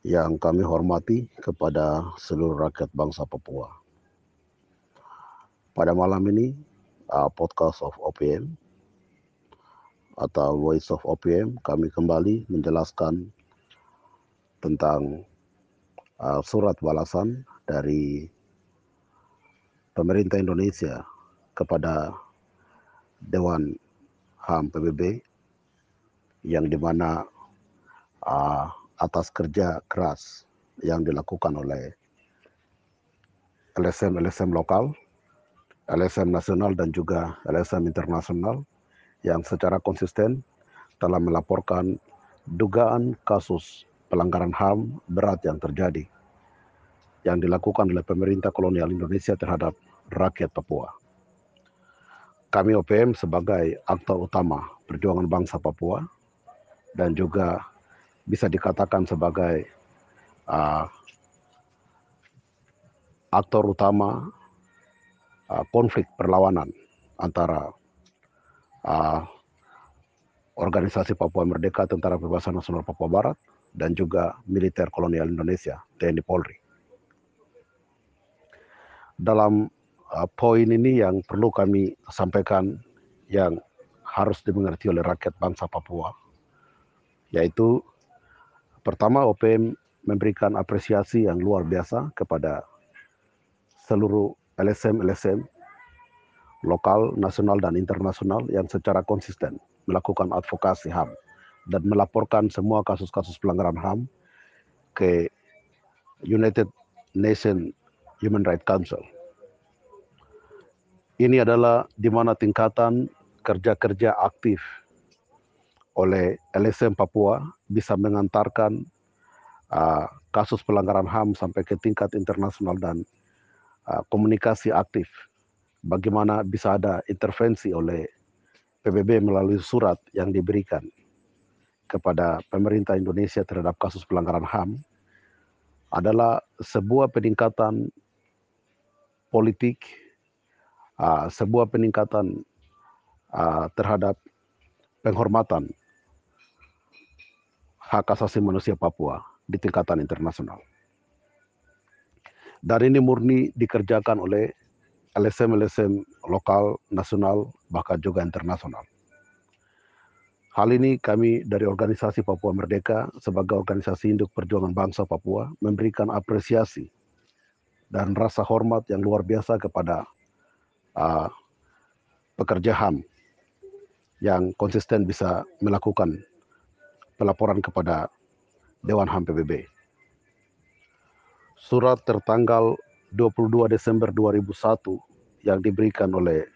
yang kami hormati kepada seluruh rakyat bangsa Papua. Pada malam ini, uh, podcast of OPM atau Voice of OPM, kami kembali menjelaskan tentang uh, surat balasan dari pemerintah Indonesia kepada Dewan HAM PBB yang di mana uh, atas kerja keras yang dilakukan oleh LSM-LSM lokal, LSM nasional dan juga LSM internasional yang secara konsisten telah melaporkan dugaan kasus pelanggaran HAM berat yang terjadi yang dilakukan oleh pemerintah kolonial Indonesia terhadap rakyat Papua. Kami OPM sebagai aktor utama perjuangan bangsa Papua dan juga bisa dikatakan sebagai uh, aktor utama uh, konflik perlawanan antara uh, organisasi Papua Merdeka Tentara Pembebasan Nasional Papua Barat dan juga militer kolonial Indonesia TNI Polri. Dalam uh, poin ini yang perlu kami sampaikan yang harus dimengerti oleh rakyat bangsa Papua yaitu Pertama, OPM memberikan apresiasi yang luar biasa kepada seluruh LSM-LSM lokal, nasional, dan internasional yang secara konsisten melakukan advokasi HAM dan melaporkan semua kasus-kasus pelanggaran HAM ke United Nations Human Rights Council. Ini adalah di mana tingkatan kerja-kerja aktif oleh LSM Papua bisa mengantarkan uh, kasus pelanggaran HAM sampai ke tingkat internasional dan uh, komunikasi aktif. Bagaimana bisa ada intervensi oleh PBB melalui surat yang diberikan kepada pemerintah Indonesia terhadap kasus pelanggaran HAM adalah sebuah peningkatan politik, uh, sebuah peningkatan terhadap penghormatan hak asasi manusia Papua di tingkatan internasional. Dan ini murni dikerjakan oleh LSM-LSM lokal, nasional, bahkan juga internasional. Hal ini kami dari organisasi Papua Merdeka sebagai organisasi induk perjuangan bangsa Papua memberikan apresiasi dan rasa hormat yang luar biasa kepada uh, pekerja HAM yang konsisten bisa melakukan pelaporan kepada Dewan HAM PBB. Surat tertanggal 22 Desember 2001 yang diberikan oleh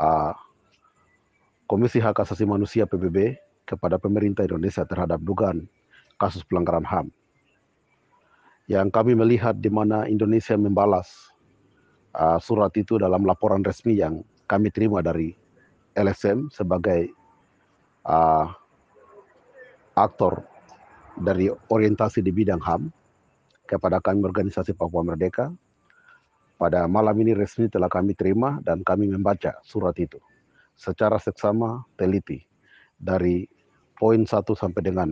uh, Komisi Hak Asasi Manusia PBB kepada pemerintah Indonesia terhadap dugaan kasus pelanggaran HAM. Yang kami melihat di mana Indonesia membalas uh, surat itu dalam laporan resmi yang kami terima dari LSM sebagai uh, aktor dari orientasi di bidang HAM kepada kami organisasi Papua Merdeka. Pada malam ini resmi telah kami terima dan kami membaca surat itu secara seksama teliti dari poin satu sampai dengan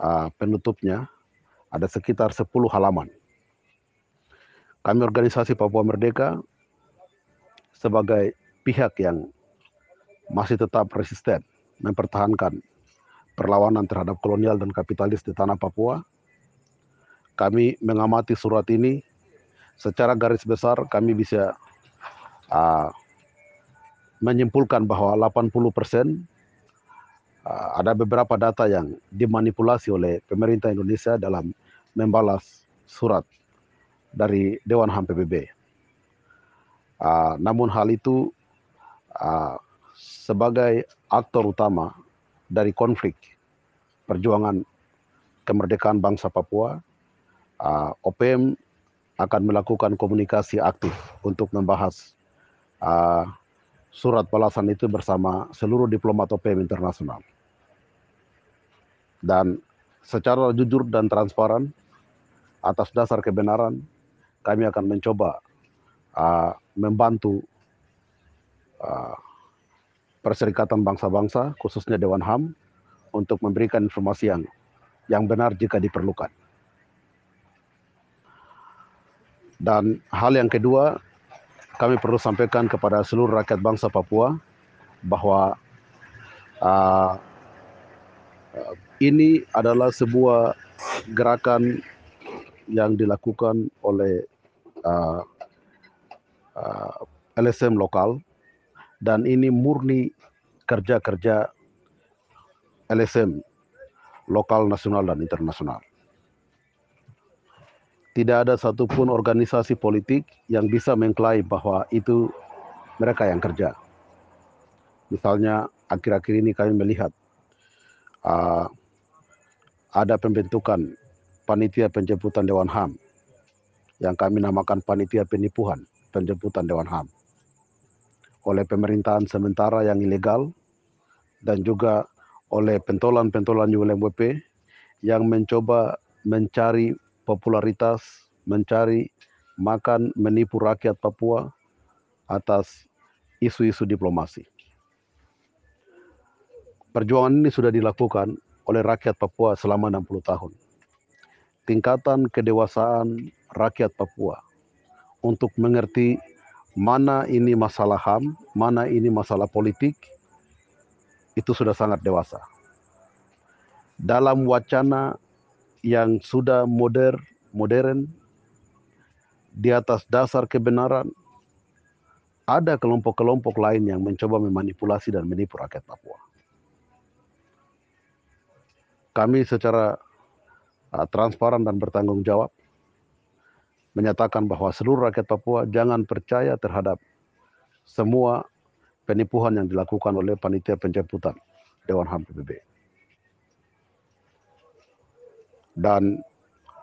uh, penutupnya ada sekitar 10 halaman. Kami organisasi Papua Merdeka sebagai pihak yang masih tetap resisten mempertahankan perlawanan terhadap kolonial dan kapitalis di tanah Papua. Kami mengamati surat ini secara garis besar kami bisa uh, menyimpulkan bahwa 80 persen uh, ada beberapa data yang dimanipulasi oleh pemerintah Indonesia dalam membalas surat dari Dewan HAM PBB. Uh, namun hal itu uh, sebagai aktor utama dari konflik perjuangan kemerdekaan bangsa Papua, uh, OPM akan melakukan komunikasi aktif untuk membahas uh, surat balasan itu bersama seluruh diplomat OPM internasional. Dan secara jujur dan transparan, atas dasar kebenaran, kami akan mencoba uh, membantu uh, Perserikatan Bangsa-Bangsa, khususnya Dewan HAM, untuk memberikan informasi yang yang benar jika diperlukan. Dan hal yang kedua, kami perlu sampaikan kepada seluruh rakyat bangsa Papua bahwa uh, ini adalah sebuah gerakan yang dilakukan oleh ah, ah, uh, uh, LSM lokal dan ini murni kerja-kerja LSM lokal, nasional, dan internasional. Tidak ada satupun organisasi politik yang bisa mengklaim bahwa itu mereka yang kerja. Misalnya akhir-akhir ini kami melihat uh, ada pembentukan panitia penjemputan Dewan HAM yang kami namakan panitia penipuan penjemputan Dewan HAM oleh pemerintahan sementara yang ilegal dan juga oleh pentolan-pentolan ULMWP yang mencoba mencari popularitas, mencari makan, menipu rakyat Papua atas isu-isu diplomasi. Perjuangan ini sudah dilakukan oleh rakyat Papua selama 60 tahun. Tingkatan kedewasaan rakyat Papua untuk mengerti mana ini masalah HAM, mana ini masalah politik, itu sudah sangat dewasa. Dalam wacana yang sudah modern, modern di atas dasar kebenaran, ada kelompok-kelompok lain yang mencoba memanipulasi dan menipu rakyat Papua. Kami secara uh, transparan dan bertanggung jawab menyatakan bahwa seluruh rakyat Papua jangan percaya terhadap semua penipuan yang dilakukan oleh panitia penjemputan Dewan HAM PBB. Dan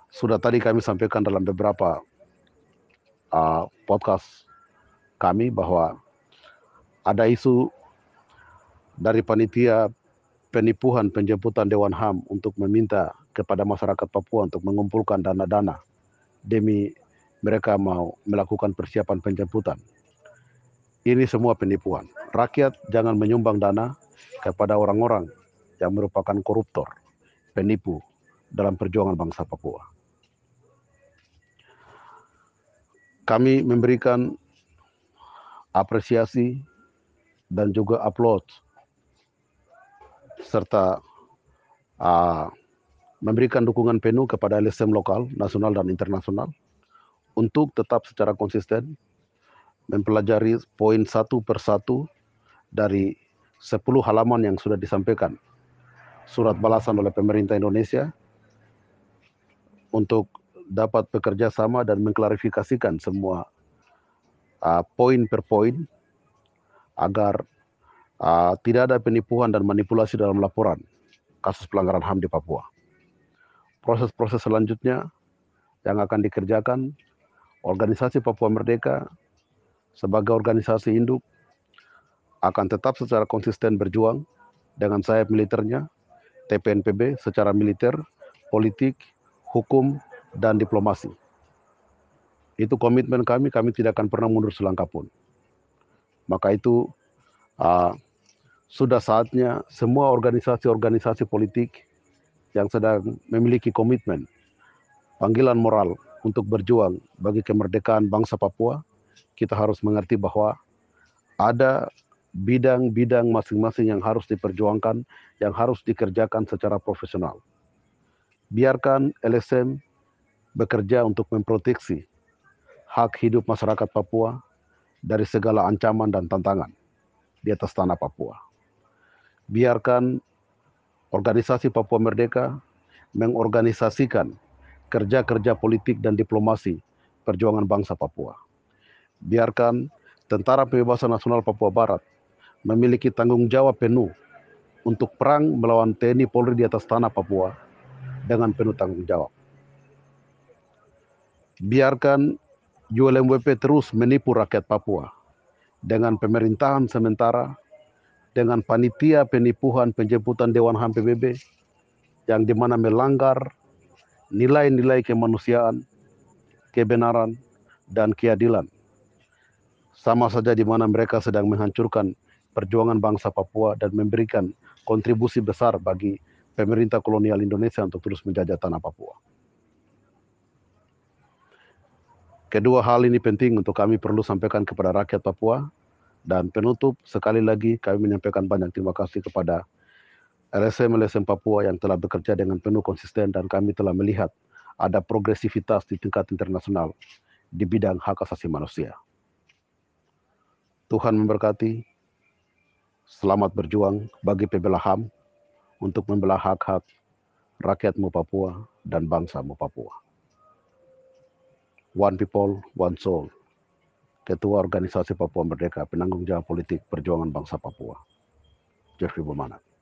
sudah tadi kami sampaikan dalam beberapa uh, podcast kami bahwa ada isu dari panitia penipuan penjemputan Dewan HAM untuk meminta kepada masyarakat Papua untuk mengumpulkan dana-dana demi mereka mau melakukan persiapan penjemputan. Ini semua penipuan. Rakyat jangan menyumbang dana kepada orang-orang yang merupakan koruptor, penipu dalam perjuangan bangsa Papua. Kami memberikan apresiasi dan juga upload serta uh, memberikan dukungan penuh kepada LSM lokal, nasional dan internasional untuk tetap secara konsisten mempelajari poin satu per satu dari sepuluh halaman yang sudah disampaikan surat balasan oleh pemerintah Indonesia untuk dapat bekerja sama dan mengklarifikasikan semua uh, poin per poin agar uh, tidak ada penipuan dan manipulasi dalam laporan kasus pelanggaran HAM di Papua. Proses-proses selanjutnya yang akan dikerjakan organisasi Papua Merdeka sebagai organisasi induk akan tetap secara konsisten berjuang dengan sayap militernya, TPNPB secara militer, politik, hukum, dan diplomasi. Itu komitmen kami, kami tidak akan pernah mundur selangkah pun. Maka itu uh, sudah saatnya semua organisasi-organisasi politik yang sedang memiliki komitmen, panggilan moral untuk berjuang bagi kemerdekaan bangsa Papua, kita harus mengerti bahwa ada bidang-bidang masing-masing yang harus diperjuangkan, yang harus dikerjakan secara profesional. Biarkan LSM bekerja untuk memproteksi hak hidup masyarakat Papua dari segala ancaman dan tantangan di atas tanah Papua. Biarkan organisasi Papua Merdeka mengorganisasikan kerja-kerja politik dan diplomasi perjuangan bangsa Papua. Biarkan Tentara Pembebasan Nasional Papua Barat memiliki tanggung jawab penuh untuk perang melawan TNI Polri di atas tanah Papua dengan penuh tanggung jawab. Biarkan ULMWP terus menipu rakyat Papua dengan pemerintahan sementara, dengan panitia penipuan penjemputan Dewan HAM PBB yang di mana melanggar nilai-nilai kemanusiaan, kebenaran, dan keadilan. Sama saja di mana mereka sedang menghancurkan perjuangan bangsa Papua dan memberikan kontribusi besar bagi pemerintah kolonial Indonesia untuk terus menjajah tanah Papua. Kedua hal ini penting untuk kami perlu sampaikan kepada rakyat Papua dan penutup sekali lagi kami menyampaikan banyak terima kasih kepada LSM LSM Papua yang telah bekerja dengan penuh konsisten dan kami telah melihat ada progresivitas di tingkat internasional di bidang hak asasi manusia. Tuhan memberkati. Selamat berjuang bagi pembela HAM untuk membela hak-hak rakyatmu Papua dan bangsamu Papua. One People, One Soul, Ketua Organisasi Papua Merdeka, penanggung jawab politik perjuangan bangsa Papua, Jeffrey Bomana.